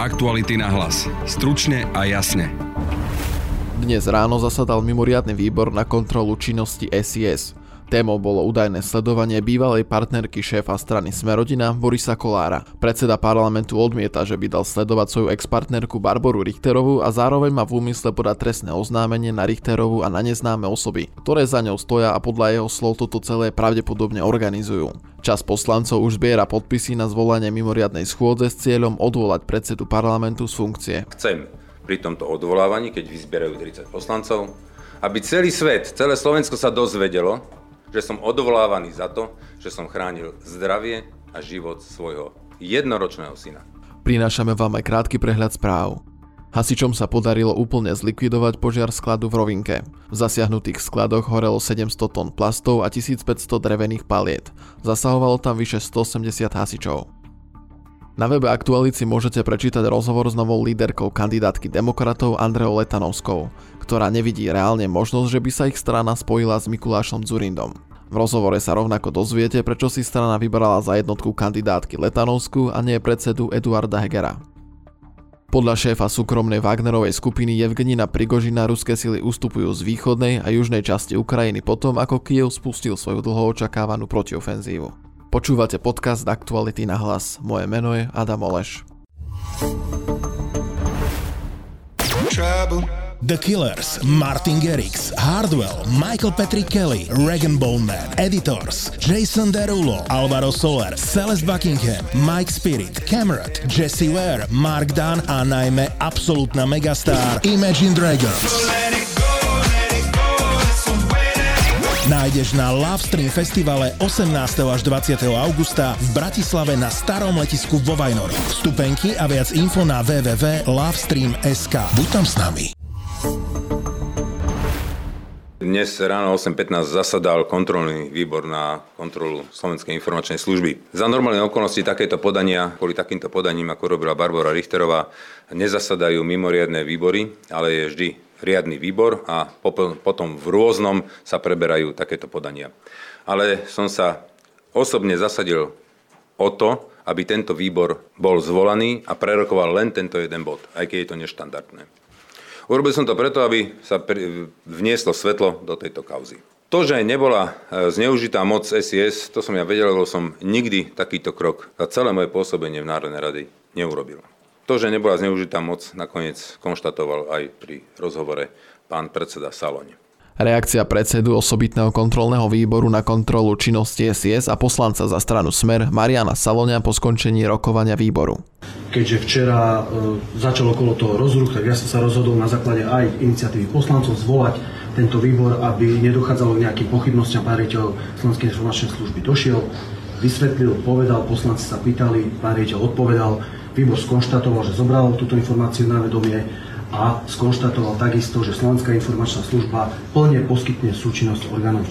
Aktuality na hlas. Stručne a jasne. Dnes ráno zasadal mimoriadny výbor na kontrolu činnosti SIS. Témou bolo údajné sledovanie bývalej partnerky šéfa strany Smerodina Borisa Kolára. Predseda parlamentu odmieta, že by dal sledovať svoju ex-partnerku Barboru Richterovú a zároveň má v úmysle podať trestné oznámenie na Richterovú a na neznáme osoby, ktoré za ňou stoja a podľa jeho slov toto celé pravdepodobne organizujú. Čas poslancov už zbiera podpisy na zvolanie mimoriadnej schôdze s cieľom odvolať predsedu parlamentu z funkcie. Chcem pri tomto odvolávaní, keď vyzbierajú 30 poslancov, aby celý svet, celé Slovensko sa dozvedelo, že som odvolávaný za to, že som chránil zdravie a život svojho jednoročného syna. Prinášame vám aj krátky prehľad správ. Hasičom sa podarilo úplne zlikvidovať požiar skladu v Rovinke. V zasiahnutých skladoch horelo 700 tón plastov a 1500 drevených paliet. Zasahovalo tam vyše 180 hasičov. Na webe Aktualici môžete prečítať rozhovor s novou líderkou kandidátky demokratov Andreou Letanovskou, ktorá nevidí reálne možnosť, že by sa ich strana spojila s Mikulášom Zurindom. V rozhovore sa rovnako dozviete, prečo si strana vybrala za jednotku kandidátky Letanovskú a nie predsedu Eduarda Hegera. Podľa šéfa súkromnej Wagnerovej skupiny Evgenina Prigožina ruské sily ustupujú z východnej a južnej časti Ukrajiny potom, ako Kiev spustil svoju dlho očakávanú protiofenzívu. Počúvate podcast Aktuality na hlas. Moje meno je Adam Oleš. The Killers, Martin Garrix, Hardwell, Michael Patrick Kelly, Regan Bowman, Editors, Jason Derulo, Alvaro Soler, Celeste Buckingham, Mike Spirit, Cameron, Jesse Ware, Mark Dunn a najmä absolútna megastar Imagine Dragons. Nájdeš na Lovestream festivale 18. až 20. augusta v Bratislave na starom letisku vo Vajnoroch. Vstupenky a viac info na www.lovestream.sk. Buď tam s nami. Dnes ráno 8.15 zasadal kontrolný výbor na kontrolu Slovenskej informačnej služby. Za normálne okolnosti takéto podania, kvôli takýmto podaním, ako robila Barbara Richterová, nezasadajú mimoriadné výbory, ale je vždy riadny výbor a potom v rôznom sa preberajú takéto podania. Ale som sa osobne zasadil o to, aby tento výbor bol zvolaný a prerokoval len tento jeden bod, aj keď je to neštandardné. Urobil som to preto, aby sa vnieslo svetlo do tejto kauzy. To, že nebola e, zneužitá moc SIS, to som ja vedel, lebo som nikdy takýto krok za celé moje pôsobenie v Národnej rady neurobil. To, že nebola zneužitá moc, nakoniec konštatoval aj pri rozhovore pán predseda Saloň. Reakcia predsedu osobitného kontrolného výboru na kontrolu činnosti SIS a poslanca za stranu Smer Mariana Salonia po skončení rokovania výboru. Keďže včera e, začalo okolo toho rozruch, tak ja som sa rozhodol na základe aj iniciatívy poslancov zvolať tento výbor, aby nedochádzalo k nejakým pochybnostiam. Pán riaditeľ Slovenskej informačnej služby došiel, vysvetlil, povedal, poslanci sa pýtali, pán riaditeľ odpovedal, výbor skonštatoval, že zobral túto informáciu na vedomie a skonštatoval takisto, že Slovenská informačná služba plne poskytne súčinnosť orgánov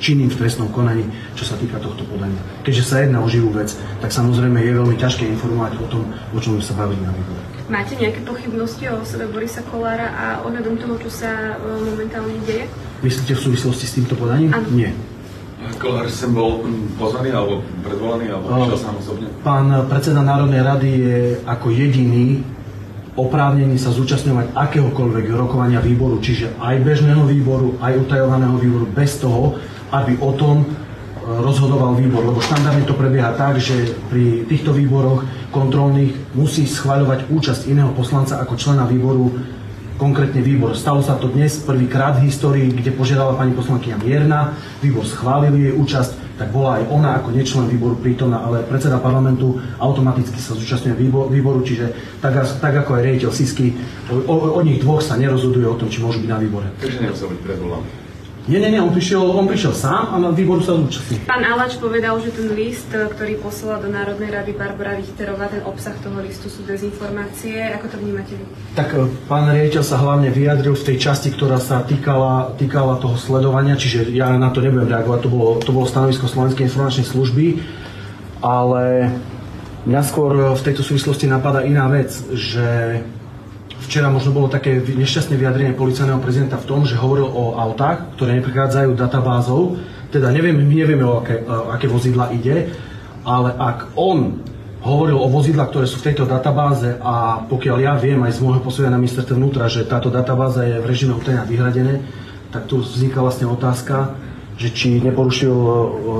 činným v trestnom konaní, čo sa týka tohto podania. Keďže sa jedná o živú vec, tak samozrejme je veľmi ťažké informovať o tom, o čom sa bavili na výbore. Máte nejaké pochybnosti o osobe Borisa Kolára a ohľadom toho, čo sa e, momentálne deje? Myslíte v súvislosti s týmto podaním? Áno. Nie. Kolár sem bol pozvaný alebo predvolaný alebo prišiel sám osobne? Pán predseda Národnej rady je ako jediný oprávnení sa zúčastňovať akéhokoľvek rokovania výboru, čiže aj bežného výboru, aj utajovaného výboru, bez toho, aby o tom e, rozhodoval výbor, lebo štandardne to prebieha tak, že pri týchto výboroch kontrolných musí schváľovať účasť iného poslanca ako člena výboru konkrétne výbor. Stalo sa to dnes prvýkrát v histórii, kde požiadala pani poslankyňa Mierna, výbor schválil jej účasť, tak bola aj ona ako nečlen výboru prítomná, ale predseda parlamentu automaticky sa zúčastňuje výboru, čiže tak, tak ako aj riaditeľ Sisky, o, o, o nich dvoch sa nerozhoduje o tom, či môžu byť na výbore. Takže nemusel byť predvolaný. Nie, nie, nie, on prišiel, on prišiel sám a na výboru sa zúčastnil. Pán Alač povedal, že ten list, ktorý poslala do Národnej rady Barbara Richterová, ten obsah toho listu sú dezinformácie. Ako to vnímate vy? Tak e, pán riaditeľ sa hlavne vyjadril v tej časti, ktorá sa týkala, týkala toho sledovania, čiže ja na to nebudem reagovať, to bolo, to bolo stanovisko Slovenskej informačnej služby, ale mňa skôr v tejto súvislosti napadá iná vec, že Včera možno bolo také nešťastné vyjadrenie policajného prezidenta v tom, že hovoril o autách, ktoré neprichádzajú databázou. Teda neviem, my nevieme, o aké, aké vozidla ide, ale ak on hovoril o vozidlách, ktoré sú v tejto databáze a pokiaľ ja viem aj z môjho posúdenia na ministerstve vnútra, že táto databáza je v režime utajenia vyhradené, tak tu vzniká vlastne otázka, že či neporušil e,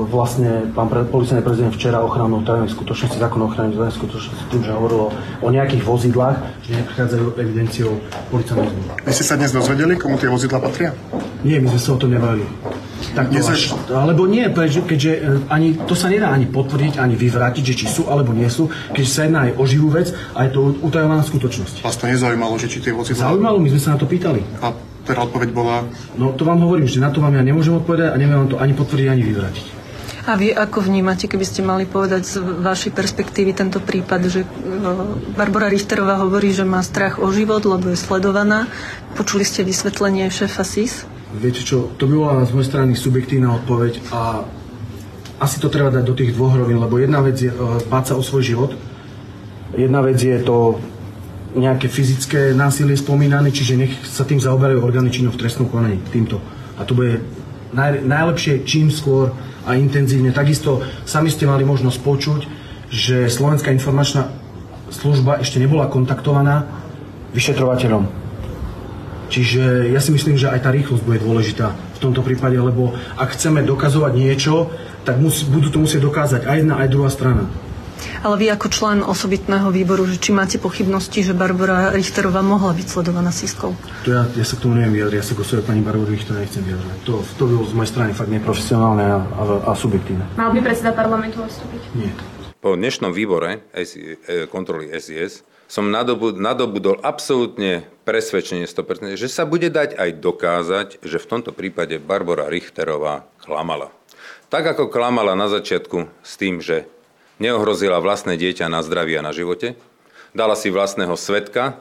vlastne pán policajný prezident včera ochranu tajnej skutočnosti, zákon o ochrane tajnej skutočnosti tým, že hovorilo o nejakých vozidlách, že neprichádzajú evidenciou policajného zboru. Vy ste sa dnes dozvedeli, komu tie vozidla patria? Nie, my sme sa o tom nebavili. Tak to až, alebo nie, keďže e, ani, to sa nedá ani potvrdiť, ani vyvrátiť, že či sú alebo nie sú, keď sa jedná aj o živú vec a je to utajovaná skutočnosť. Vás to nezaujímalo, že či tie vozidla... Zaujímalo, my sme sa na to pýtali. A teda odpoveď bola... No to vám hovorím, že na to vám ja nemôžem odpovedať a neviem vám to ani potvrdiť, ani vyvrátiť. A vy ako vnímate, keby ste mali povedať z vašej perspektívy tento prípad, že e, Barbara Richterová hovorí, že má strach o život, lebo je sledovaná. Počuli ste vysvetlenie šéfa SIS? Viete čo, to by bola z mojej strany subjektívna odpoveď a asi to treba dať do tých dvoch rovín, lebo jedna vec je uh, báť sa o svoj život, jedna vec je to nejaké fyzické násilie spomínané, čiže nech sa tým zaoberajú orgány činov v trestnom konaní týmto. A to bude naj, najlepšie čím skôr a intenzívne. Takisto sami ste mali možnosť počuť, že Slovenská informačná služba ešte nebola kontaktovaná vyšetrovateľom. Čiže ja si myslím, že aj tá rýchlosť bude dôležitá v tomto prípade, lebo ak chceme dokazovať niečo, tak mus, budú to musieť dokázať aj jedna, aj druhá strana. Ale vy ako člen osobitného výboru, že či máte pochybnosti, že Barbara Richterová mohla byť sledovaná sískou? To ja, ja sa k tomu neviem vyjadriť, ja sa k osobe pani Barbaru Richterovej nechcem vyjadriť. To, to bolo z mojej strany fakt neprofesionálne a, a, a subjektívne. Mal by predseda parlamentu odstúpiť? Nie. Po dnešnom výbore e, kontroly SIS som nadobudol absolútne presvedčenie 100%, že sa bude dať aj dokázať, že v tomto prípade Barbara Richterová klamala. Tak ako klamala na začiatku s tým, že neohrozila vlastné dieťa na zdraví a na živote, dala si vlastného svetka,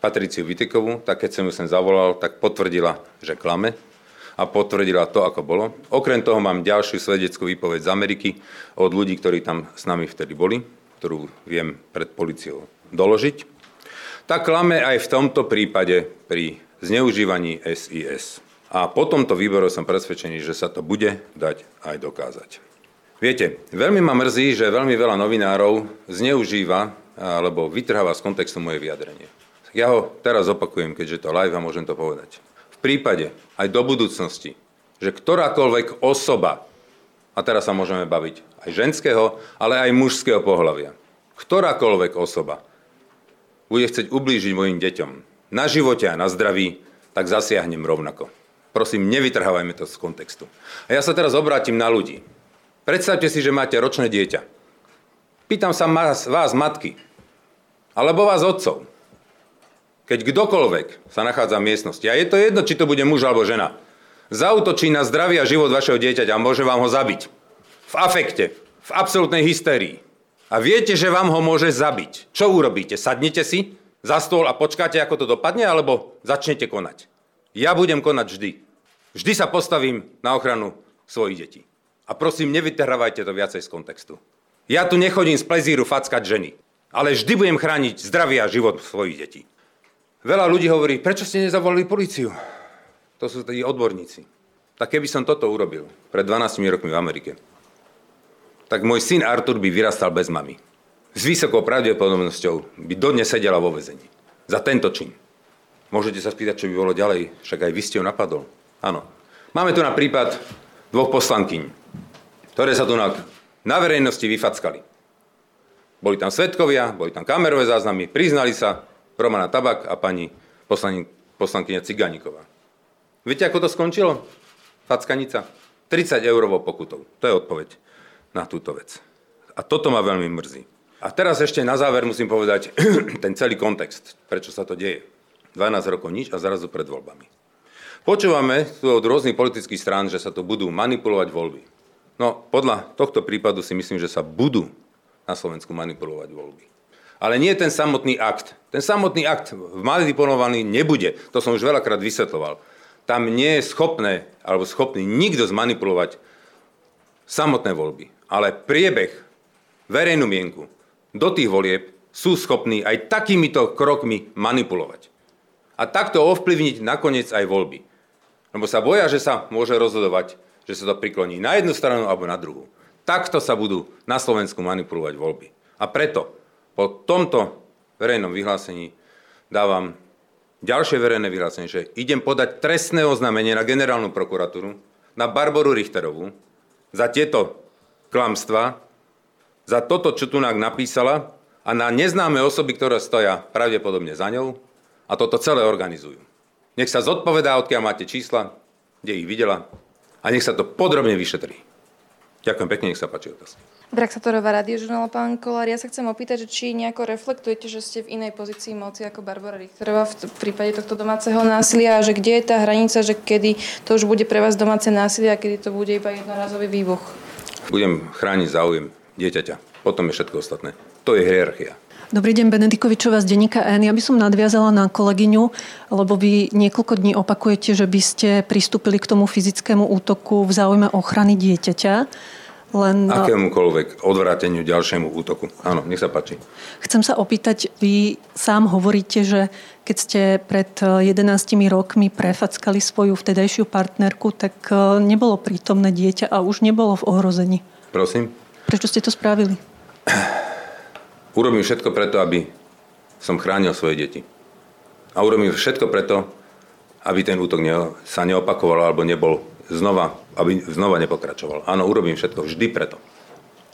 Patriciu Vitekovú, tak keď som ju sem zavolal, tak potvrdila, že klame a potvrdila to, ako bolo. Okrem toho mám ďalšiu svedeckú výpoveď z Ameriky od ľudí, ktorí tam s nami vtedy boli, ktorú viem pred policiou doložiť. Tak klame aj v tomto prípade pri zneužívaní SIS. A po tomto výboru som presvedčený, že sa to bude dať aj dokázať. Viete, veľmi ma mrzí, že veľmi veľa novinárov zneužíva alebo vytrháva z kontextu moje vyjadrenie. Ja ho teraz opakujem, keďže to live a môžem to povedať. V prípade aj do budúcnosti, že ktorákoľvek osoba, a teraz sa môžeme baviť aj ženského, ale aj mužského pohľavia, ktorákoľvek osoba bude chcieť ublížiť mojim deťom na živote a na zdraví, tak zasiahnem rovnako. Prosím, nevytrhávajme to z kontextu. A ja sa teraz obrátim na ľudí. Predstavte si, že máte ročné dieťa. Pýtam sa vás, vás matky, alebo vás otcov. Keď kdokoľvek sa nachádza v miestnosti, a je to jedno, či to bude muž alebo žena, zautočí na zdravie a život vašeho dieťaťa a môže vám ho zabiť. V afekte, v absolútnej hystérii. A viete, že vám ho môže zabiť. Čo urobíte? Sadnete si za stôl a počkáte, ako to dopadne, alebo začnete konať? Ja budem konať vždy. Vždy sa postavím na ochranu svojich detí. A prosím, nevytrhávajte to viacej z kontextu. Ja tu nechodím z plezíru fackať ženy, ale vždy budem chrániť zdravie a život svojich detí. Veľa ľudí hovorí, prečo ste nezavolali policiu? To sú tí odborníci. Tak keby som toto urobil pred 12 rokmi v Amerike, tak môj syn Artur by vyrastal bez mamy. S vysokou pravdepodobnosťou by dodnes sedela vo vezení. Za tento čin. Môžete sa spýtať, čo by bolo ďalej, však aj vy ste ho napadol. Áno. Máme tu na prípad dvoch poslankyň ktoré sa tu na, na verejnosti vyfackali. Boli tam svetkovia, boli tam kamerové záznamy, priznali sa Romana Tabak a pani poslanky, poslankyňa Ciganíková. Viete, ako to skončilo? Fackanica? 30 eurovou pokutou. To je odpoveď na túto vec. A toto ma veľmi mrzí. A teraz ešte na záver musím povedať ten celý kontext, prečo sa to deje. 12 rokov nič a zrazu pred voľbami. Počúvame tu od rôznych politických strán, že sa tu budú manipulovať voľby. No, podľa tohto prípadu si myslím, že sa budú na Slovensku manipulovať voľby. Ale nie ten samotný akt. Ten samotný akt manipulovaný nebude. To som už veľakrát vysvetloval. Tam nie je schopné, alebo schopný nikto zmanipulovať samotné voľby. Ale priebeh, verejnú mienku do tých volieb sú schopní aj takýmito krokmi manipulovať. A takto ovplyvniť nakoniec aj voľby. Lebo sa boja, že sa môže rozhodovať že sa to prikloní na jednu stranu alebo na druhú. Takto sa budú na Slovensku manipulovať voľby. A preto po tomto verejnom vyhlásení dávam ďalšie verejné vyhlásenie, že idem podať trestné oznámenie na generálnu prokuratúru, na Barboru Richterovú, za tieto klamstva, za toto, čo tu napísala a na neznáme osoby, ktoré stoja pravdepodobne za ňou a toto celé organizujú. Nech sa zodpovedá, odkiaľ máte čísla, kde ich videla a nech sa to podrobne vyšetrí. Ďakujem pekne, nech sa páči otázka. Draxatorová radiožurnál, pán Kolár, ja sa chcem opýtať, že či nejako reflektujete, že ste v inej pozícii moci ako Barbara Richterová v prípade tohto domáceho násilia a že kde je tá hranica, že kedy to už bude pre vás domáce násilie a kedy to bude iba jednorazový výbuch? Budem chrániť záujem dieťaťa. Potom je všetko ostatné. To je hierarchia. Dobrý deň, Benedikovičová z denníka N. Ja by som nadviazala na kolegyňu, lebo vy niekoľko dní opakujete, že by ste pristúpili k tomu fyzickému útoku v záujme ochrany dieťaťa. Len... Akémukoľvek odvráteniu ďalšiemu útoku. Áno, nech sa páči. Chcem sa opýtať, vy sám hovoríte, že keď ste pred 11 rokmi prefackali svoju vtedajšiu partnerku, tak e, nebolo prítomné dieťa a už nebolo v ohrození. Prosím? Prečo ste to spravili? Urobím všetko preto, aby som chránil svoje deti. A urobím všetko preto, aby ten útok sa neopakoval alebo nebol znova, aby znova nepokračoval. Áno, urobím všetko vždy preto.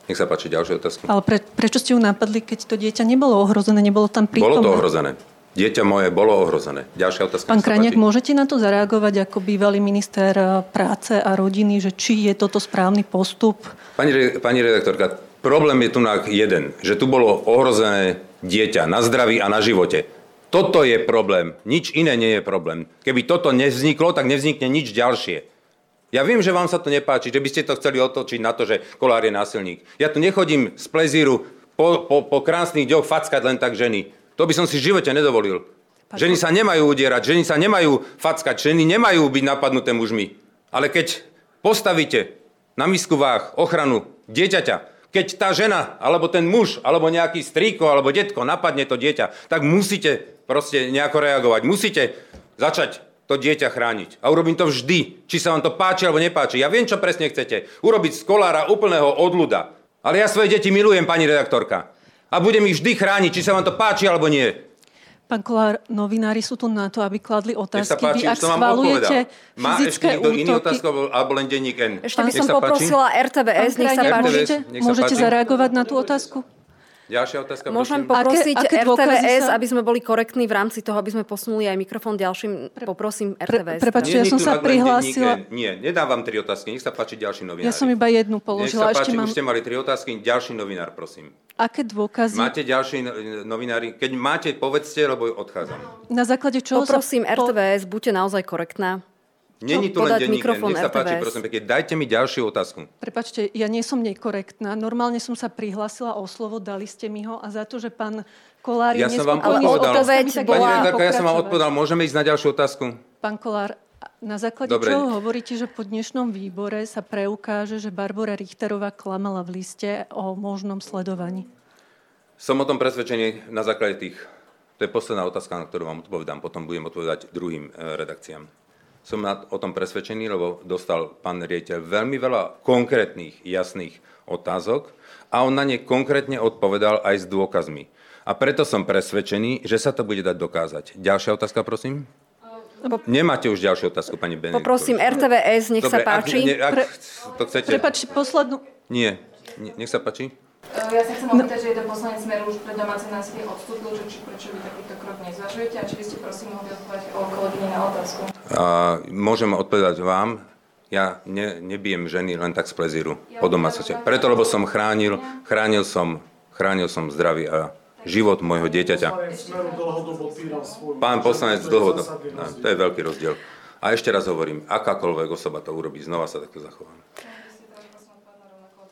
Nech sa páči ďalšie otázky. Ale pre, prečo ste ju napadli, keď to dieťa nebolo ohrozené, nebolo tam prítomné? Bolo to ohrozené. Dieťa moje bolo ohrozené. Ďalšia otázka. Pán Krajniak, môžete na to zareagovať ako bývalý minister eh, práce a rodiny, že či je toto správny postup? Pani, pani redaktorka, problém je tu jeden, že tu bolo ohrozené dieťa na zdraví a na živote. Toto je problém, nič iné nie je problém. Keby toto nevzniklo, tak nevznikne nič ďalšie. Ja viem, že vám sa to nepáči, že by ste to chceli otočiť na to, že kolár je násilník. Ja tu nechodím z plezíru po, po, po krásnych dňoch fackať len tak ženy. To by som si v živote nedovolil. Ženy sa nemajú udierať, ženy sa nemajú fackať, ženy nemajú byť napadnuté mužmi. Ale keď postavíte na misku váh ochranu dieťaťa, keď tá žena, alebo ten muž, alebo nejaký strýko, alebo detko napadne to dieťa, tak musíte proste nejako reagovať. Musíte začať to dieťa chrániť. A urobím to vždy, či sa vám to páči alebo nepáči. Ja viem, čo presne chcete. Urobiť z kolára úplného odluda. Ale ja svoje deti milujem, pani redaktorka a budem ich vždy chrániť, či sa vám to páči alebo nie. Pán Kolár, novinári sú tu na to, aby kladli otázky. Páči, Vy, ak schvalujete Má ešte niekto útoky... iný otázku, alebo len denník N? Ešte by som poprosila RTVS, nech sa páči. Môžete, môžete zareagovať na tú otázku? Ďalšia otázka, Môžem poprosiť aké, aké RTVS, sa... aby sme boli korektní v rámci toho, aby sme posunuli aj mikrofón ďalším. Poprosím RTVS. Pre, prepačte, ja som sa prihlásila. Nie, nedávam tri otázky, nech sa páči ďalší novinár. Ja som iba jednu položila. Nech sa páči, Ešte mám... už ste mali tri otázky, ďalší novinár, prosím. Aké dôkazy? Máte ďalší no- novinári? Keď máte, povedzte, lebo odchádzam. Na základe čoho Poprosím sa... RTVS, buďte naozaj korektná. Není tu len denník, nech sa páči, prosím pekne, dajte mi ďalšiu otázku. Prepačte, ja nie som nekorektná. Normálne som sa prihlásila o slovo, dali ste mi ho a za to, že pán Kolár ja som vám odpovedal. Pani ja som vám odpovedal, môžeme ísť na ďalšiu otázku? Pán Kolár, na základe Dobre. čoho hovoríte, že po dnešnom výbore sa preukáže, že Barbara Richterová klamala v liste o možnom sledovaní? Som o tom presvedčený na základe tých... To je posledná otázka, na ktorú vám odpovedám. Potom budem odpovedať druhým e, redakciám som o tom presvedčený, lebo dostal pán riaditeľ veľmi veľa konkrétnych, jasných otázok a on na ne konkrétne odpovedal aj s dôkazmi. A preto som presvedčený, že sa to bude dať dokázať. Ďalšia otázka, prosím? Nemáte už ďalšiu otázku, pani Benedikt. Poprosím RTVS, nech Dobre, sa páči. Ak, ne, ak to chcete... Prepačte, poslednú... Nie, nech sa páči. Ja sa chcem opýtať, že je to poslanec Smeru už pre domáce násilie odstúpil, že či prečo vy takýto krok nezvažujete a či by ste prosím mohli odpovedať o kolegyne na otázku. A, môžem odpovedať vám. Ja ne, nebijem ženy len tak z plezíru ja, po domácnosti. Preto, lebo som chránil, chránil som, chránil som zdravie a život môjho dieťaťa. Pán poslanec dlhodobo. No, to je veľký rozdiel. A ešte raz hovorím, akákoľvek osoba to urobí, znova sa takto zachovám.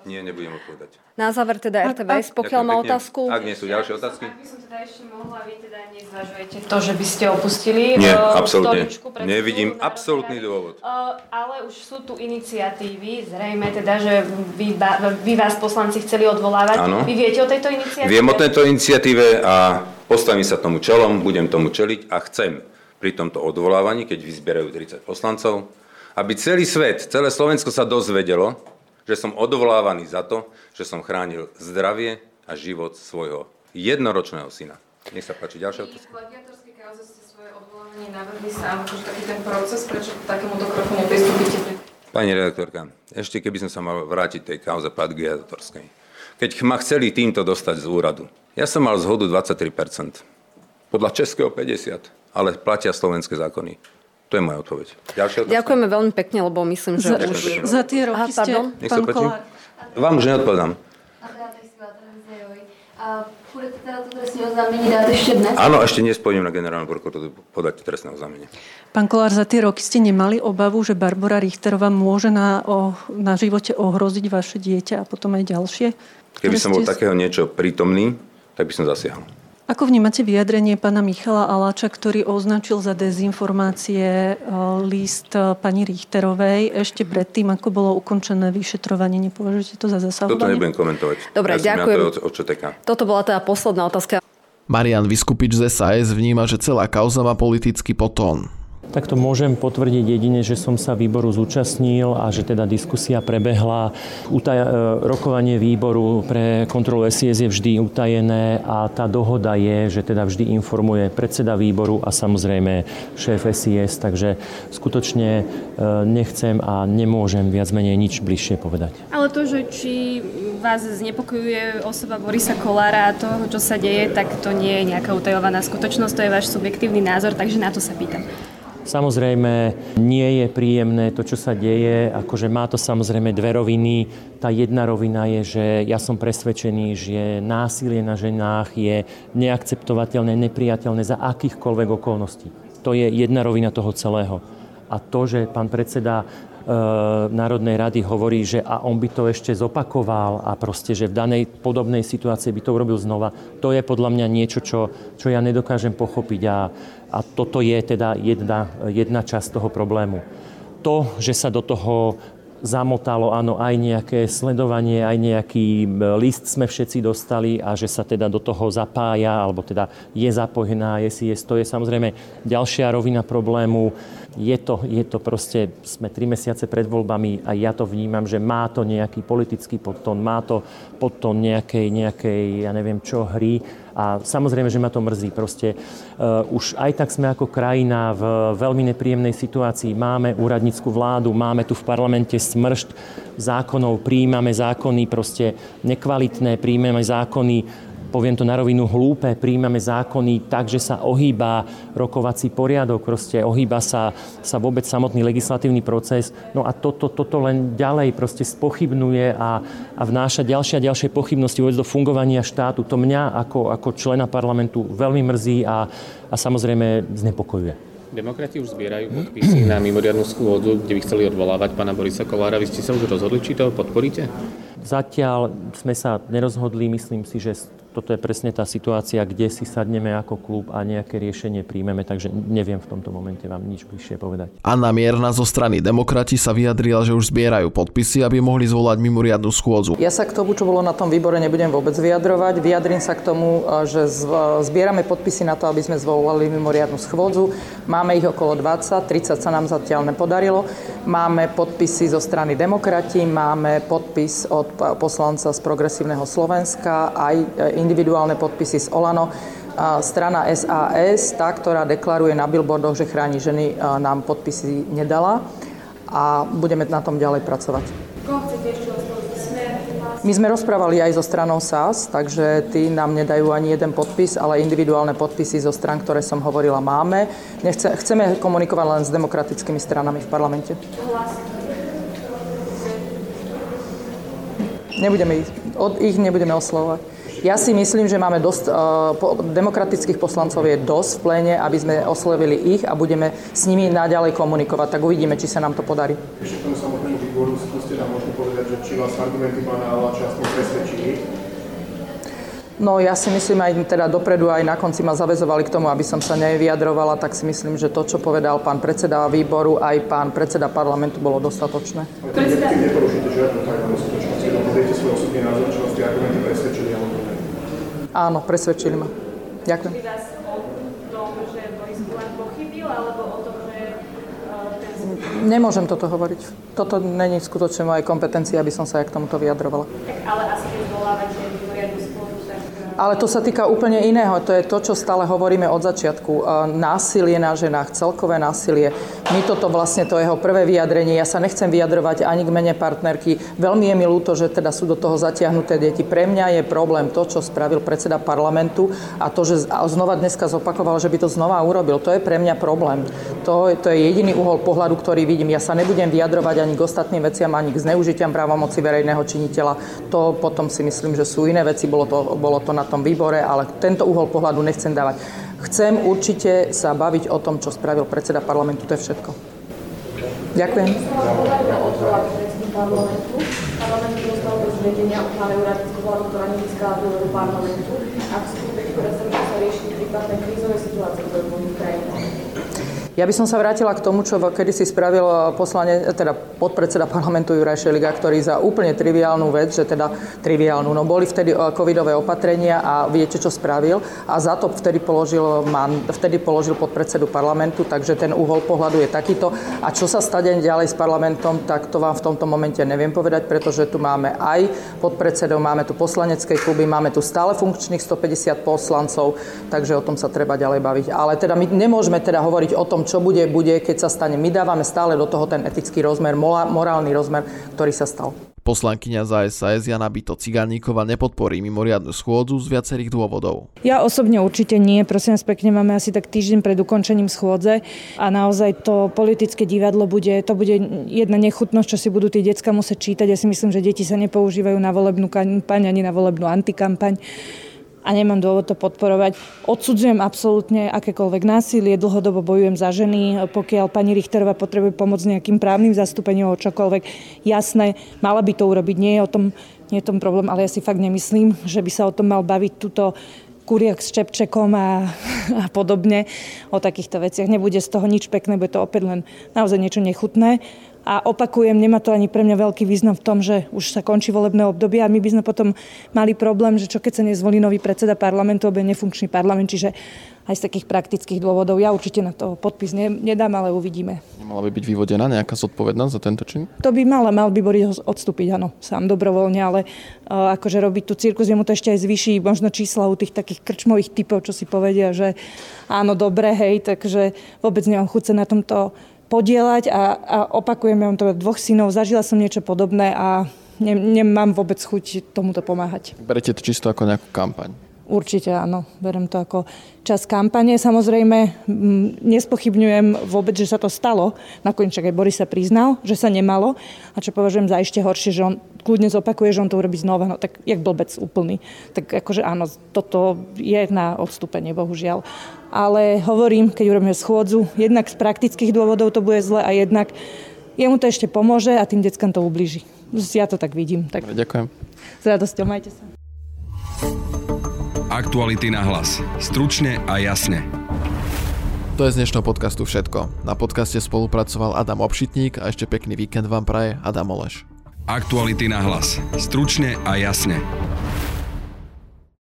Nie, nebudem odpovedať. Na záver teda RTVS, pokiaľ má otázku. Ak nie sú ďalšie otázky. Ak by som teda ešte mohla, vy teda nezvažujete to, že by ste opustili Nie, uh, absolútne. Nevidím absolútny dôvod. Uh, ale už sú tu iniciatívy, zrejme teda, že vy, vy vás poslanci chceli odvolávať. Ano. Vy viete o tejto iniciatíve? Viem o tejto iniciatíve a postavím sa tomu čelom, budem tomu čeliť a chcem pri tomto odvolávaní, keď vyzbierajú 30 poslancov, aby celý svet, celé Slovensko sa dozvedelo, že som odvolávaný za to, že som chránil zdravie a život svojho jednoročného syna. Nech sa páči, ďalšia otázka. V kauze ste svoje odvolanie navrhli sám, akože taký ten proces, prečo takémuto kroku nepristúpite? Pani redaktorka, ešte keby som sa mal vrátiť tej kauze plagiatorskej. Keď ma chceli týmto dostať z úradu, ja som mal zhodu 23%. Podľa českého 50%, ale platia slovenské zákony. To je moja odpoveď. Ďalšia otázka? Ďakujeme veľmi pekne, lebo myslím, že za, už... Za tie roky Aha, ste, pán Kolár... Vám už neodpovedám. A budete teda to trestné oznámenie dát ešte dnes? Áno, ešte dnes pôjdem na generálnu prokuratúru podať trestné oznámenie. Pán Kolár, za tie roky ste nemali obavu, že Barbara Richterová môže na, o, na živote ohroziť vaše dieťa a potom aj ďalšie? Keby som bol ste... takého niečo prítomný, tak by som zasiahol. Ako vnímate vyjadrenie pána Michala Aláča, ktorý označil za dezinformácie e, list e, pani Richterovej ešte predtým, ako bolo ukončené vyšetrovanie? Nepovažujete to za zasahovanie? Toto nebudem komentovať. Dobre, ja ďakujem. To, čo Toto bola teda posledná otázka. Marian Vyskupič z SAS vníma, že celá kauza má politický potón. Tak to môžem potvrdiť jedine, že som sa výboru zúčastnil a že teda diskusia prebehla. Utaj- e, rokovanie výboru pre kontrolu SIS je vždy utajené a tá dohoda je, že teda vždy informuje predseda výboru a samozrejme šéf SIS, takže skutočne e, nechcem a nemôžem viac menej nič bližšie povedať. Ale to, že či vás znepokojuje osoba Borisa Kolára a toho, čo sa deje, tak to nie je nejaká utajovaná skutočnosť, to je váš subjektívny názor, takže na to sa pýtam. Samozrejme, nie je príjemné to, čo sa deje, akože má to samozrejme dve roviny. Tá jedna rovina je, že ja som presvedčený, že násilie na ženách je neakceptovateľné, nepriateľné za akýchkoľvek okolností. To je jedna rovina toho celého. A to, že pán predseda E, Národnej rady hovorí, že a on by to ešte zopakoval a proste, že v danej podobnej situácii by to urobil znova. To je podľa mňa niečo, čo, čo ja nedokážem pochopiť a, a toto je teda jedna, jedna časť toho problému. To, že sa do toho zamotalo, áno, aj nejaké sledovanie, aj nejaký e, list sme všetci dostali a že sa teda do toho zapája, alebo teda je zapojená SIS, to je samozrejme ďalšia rovina problému. Je to, je to proste, sme tri mesiace pred voľbami a ja to vnímam, že má to nejaký politický podtón, má to podtón nejakej, nejakej, ja neviem čo, hry a samozrejme, že ma to mrzí. Proste uh, už aj tak sme ako krajina v veľmi nepríjemnej situácii. Máme úradnícku vládu, máme tu v parlamente smršť zákonov, príjmame zákony proste nekvalitné, príjmame zákony poviem to na rovinu, hlúpe, príjmame zákony tak, že sa ohýba rokovací poriadok, proste ohýba sa, sa vôbec samotný legislatívny proces. No a toto, toto len ďalej proste spochybnuje a, a vnáša ďalšie a ďalšie pochybnosti vôbec do fungovania štátu. To mňa ako, ako člena parlamentu veľmi mrzí a, a samozrejme znepokojuje. Demokrati už zbierajú podpisy na mimoriadnu schôdzu, kde by chceli odvolávať pána Borisa Kolára. Vy ste sa už rozhodli, či to podporíte? Zatiaľ sme sa nerozhodli, myslím si, že toto je presne tá situácia, kde si sadneme ako klub a nejaké riešenie príjmeme, takže neviem v tomto momente vám nič bližšie povedať. Anna Mierna zo strany Demokrati sa vyjadrila, že už zbierajú podpisy, aby mohli zvolať mimoriadnu schôdzu. Ja sa k tomu, čo bolo na tom výbore, nebudem vôbec vyjadrovať. Vyjadrím sa k tomu, že zbierame podpisy na to, aby sme zvolali mimoriadnu schôdzu. Máme ich okolo 20, 30 sa nám zatiaľ nepodarilo. Máme podpisy zo strany Demokrati, máme podpis od poslanca z Progresívneho Slovenska, aj individuálne podpisy z Olano. Strana SAS, tá, ktorá deklaruje na billboardoch, že chráni ženy, nám podpisy nedala a budeme na tom ďalej pracovať. My sme rozprávali aj so stranou SAS, takže tí nám nedajú ani jeden podpis, ale individuálne podpisy zo stran, ktoré som hovorila, máme. Nechce, chceme komunikovať len s demokratickými stranami v parlamente. Nebudeme ich, od ich nebudeme oslovovať. Ja si myslím, že máme dosť, uh, demokratických poslancov je dosť v pléne, aby sme oslovili ich a budeme s nimi naďalej komunikovať. Tak uvidíme, či sa nám to podarí. Ešte k tomu samotnému výboru skúste nám možno povedať, že či vás argumenty pána Aláča aspoň presvedčili. No ja si myslím aj teda dopredu, aj na konci ma zavezovali k tomu, aby som sa nevyjadrovala, tak si myslím, že to, čo povedal pán predseda výboru, aj pán predseda parlamentu, bolo dostatočné. Predseda... Neporušíte žiadnu tajnú skutočnosť, lebo svoj osobný názor, čo vás tie argumenty presvedčili, alebo Áno, presvedčili ma. Ďakujem. Nemôžem toto hovoriť. Toto není skutočne moje kompetencia, aby som sa aj k tomuto vyjadrovala. Tak ale asi schôdzu Ale to sa týka úplne iného. To je to, čo stále hovoríme od začiatku. E, násilie na ženách, celkové násilie. My toto vlastne, to jeho prvé vyjadrenie. Ja sa nechcem vyjadrovať ani k mene partnerky. Veľmi je mi ľúto, že teda sú do toho zatiahnuté deti. Pre mňa je problém to, čo spravil predseda parlamentu a to, že znova dneska zopakoval, že by to znova urobil. To je pre mňa problém. To, to je jediný uhol pohľadu, ktorý vidím. Ja sa nebudem vyjadrovať ani k ostatným veciam, ani k zneužitiam právomoci verejného činiteľa. To potom si myslím, že sú iné veci. Bolo to, bolo to na tom výbore, ale tento uhol pohľadu nechcem dávať. Chcem určite sa baviť o tom, čo spravil predseda parlamentu. To je všetko. Ďakujem. Parlament dostal bez vedenia od pána Juratickú vládu, ktorá nezískala parlamentu. Ak sú ktoré sa riešiť prípadné krízové situácie, ktoré boli krajine. Ja by som sa vrátila k tomu, čo kedy si spravil eh, poslane, teda podpredseda parlamentu Juraj Šeliga, ktorý za úplne triviálnu vec, že teda triviálnu, no boli vtedy eh, covidové opatrenia a viete, čo spravil a za to vtedy položil, man, vtedy položil podpredsedu parlamentu, takže ten uhol pohľadu je takýto. A čo sa stane ďalej s parlamentom, tak to vám v tomto momente neviem povedať, pretože tu máme aj podpredsedov, máme tu poslanecké kluby, máme tu stále funkčných 150 poslancov, takže o tom sa treba ďalej baviť. Ale teda my nemôžeme teda hovoriť o tom, čo bude, bude, keď sa stane. My dávame stále do toho ten etický rozmer, morálny rozmer, ktorý sa stal. Poslankyňa za SAS Jana Bito Ciganíkova nepodporí mimoriadnu schôdzu z viacerých dôvodov. Ja osobne určite nie. Prosím vás pekne, máme asi tak týždeň pred ukončením schôdze a naozaj to politické divadlo bude, to bude jedna nechutnosť, čo si budú tie decka musieť čítať. Ja si myslím, že deti sa nepoužívajú na volebnú kampaň ani na volebnú antikampaň a nemám dôvod to podporovať. Odsudzujem absolútne akékoľvek násilie, dlhodobo bojujem za ženy. Pokiaľ pani Richterová potrebuje pomoc nejakým právnym zastúpením o čokoľvek, jasné, mala by to urobiť. Nie je o tom, nie je tom problém, ale ja si fakt nemyslím, že by sa o tom mal baviť túto kuriak s Čepčekom a, a podobne o takýchto veciach. Nebude z toho nič pekné, bude to opäť len naozaj niečo nechutné. A opakujem, nemá to ani pre mňa veľký význam v tom, že už sa končí volebné obdobie a my by sme potom mali problém, že čo keď sa nezvolí nový predseda parlamentu, alebo nefunkčný parlament, čiže aj z takých praktických dôvodov. Ja určite na to podpis ne, nedám, ale uvidíme. Nemala by byť vyvodená nejaká zodpovednosť za tento čin? To by mala, mal by Boris odstúpiť, áno, sám dobrovoľne, ale uh, akože robiť tu cirkus, jemu to ešte aj zvyší možno čísla u tých takých krčmových typov, čo si povedia, že áno, dobre, hej, takže vôbec nemám chuť sa na tomto podielať a, a opakujem, ja mám to dvoch synov, zažila som niečo podobné a ne, nemám vôbec chuť tomuto pomáhať. Berete to čisto ako nejakú kampaň? Určite áno, berem to ako čas kampane. Samozrejme, nespochybňujem vôbec, že sa to stalo. Nakoniec aj Boris sa priznal, že sa nemalo. A čo považujem za ešte horšie, že on kľudne zopakuje, že on to urobí znova. No tak jak blbec úplný. Tak akože áno, toto je na odstúpenie, bohužiaľ. Ale hovorím, keď urobíme schôdzu, jednak z praktických dôvodov to bude zle a jednak jemu to ešte pomôže a tým deckám to ubliží. Ja to tak vidím. Tak... Ďakujem. S radosťou, majte sa. Aktuality na hlas. Stručne a jasne. To je z dnešného podcastu všetko. Na podcaste spolupracoval Adam Obšitník a ešte pekný víkend vám praje Adam Oleš. Aktuality na hlas. Stručne a jasne.